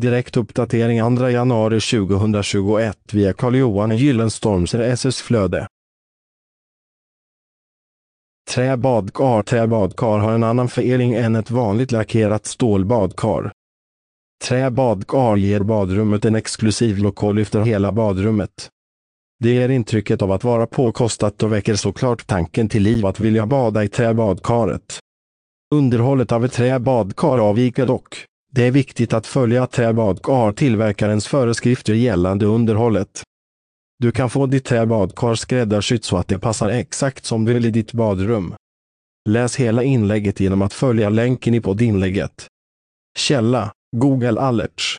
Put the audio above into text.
Direkt uppdatering 2 januari 2021 via Carl-Johan Gyllenstorms RSS-flöde. Träbadkar Träbadkar har en annan förening än ett vanligt lackerat stålbadkar. Träbadkar ger badrummet en exklusiv lokal och lyfter hela badrummet. Det ger intrycket av att vara påkostat och väcker såklart tanken till liv att vilja bada i träbadkaret. Underhållet av ett träbadkar avviker dock. Det är viktigt att följa träbadkar tillverkarens föreskrifter gällande underhållet. Du kan få ditt träbadkar skräddarsytt så att det passar exakt som du vill i ditt badrum. Läs hela inlägget genom att följa länken i poddinlägget. Källa Google Alerts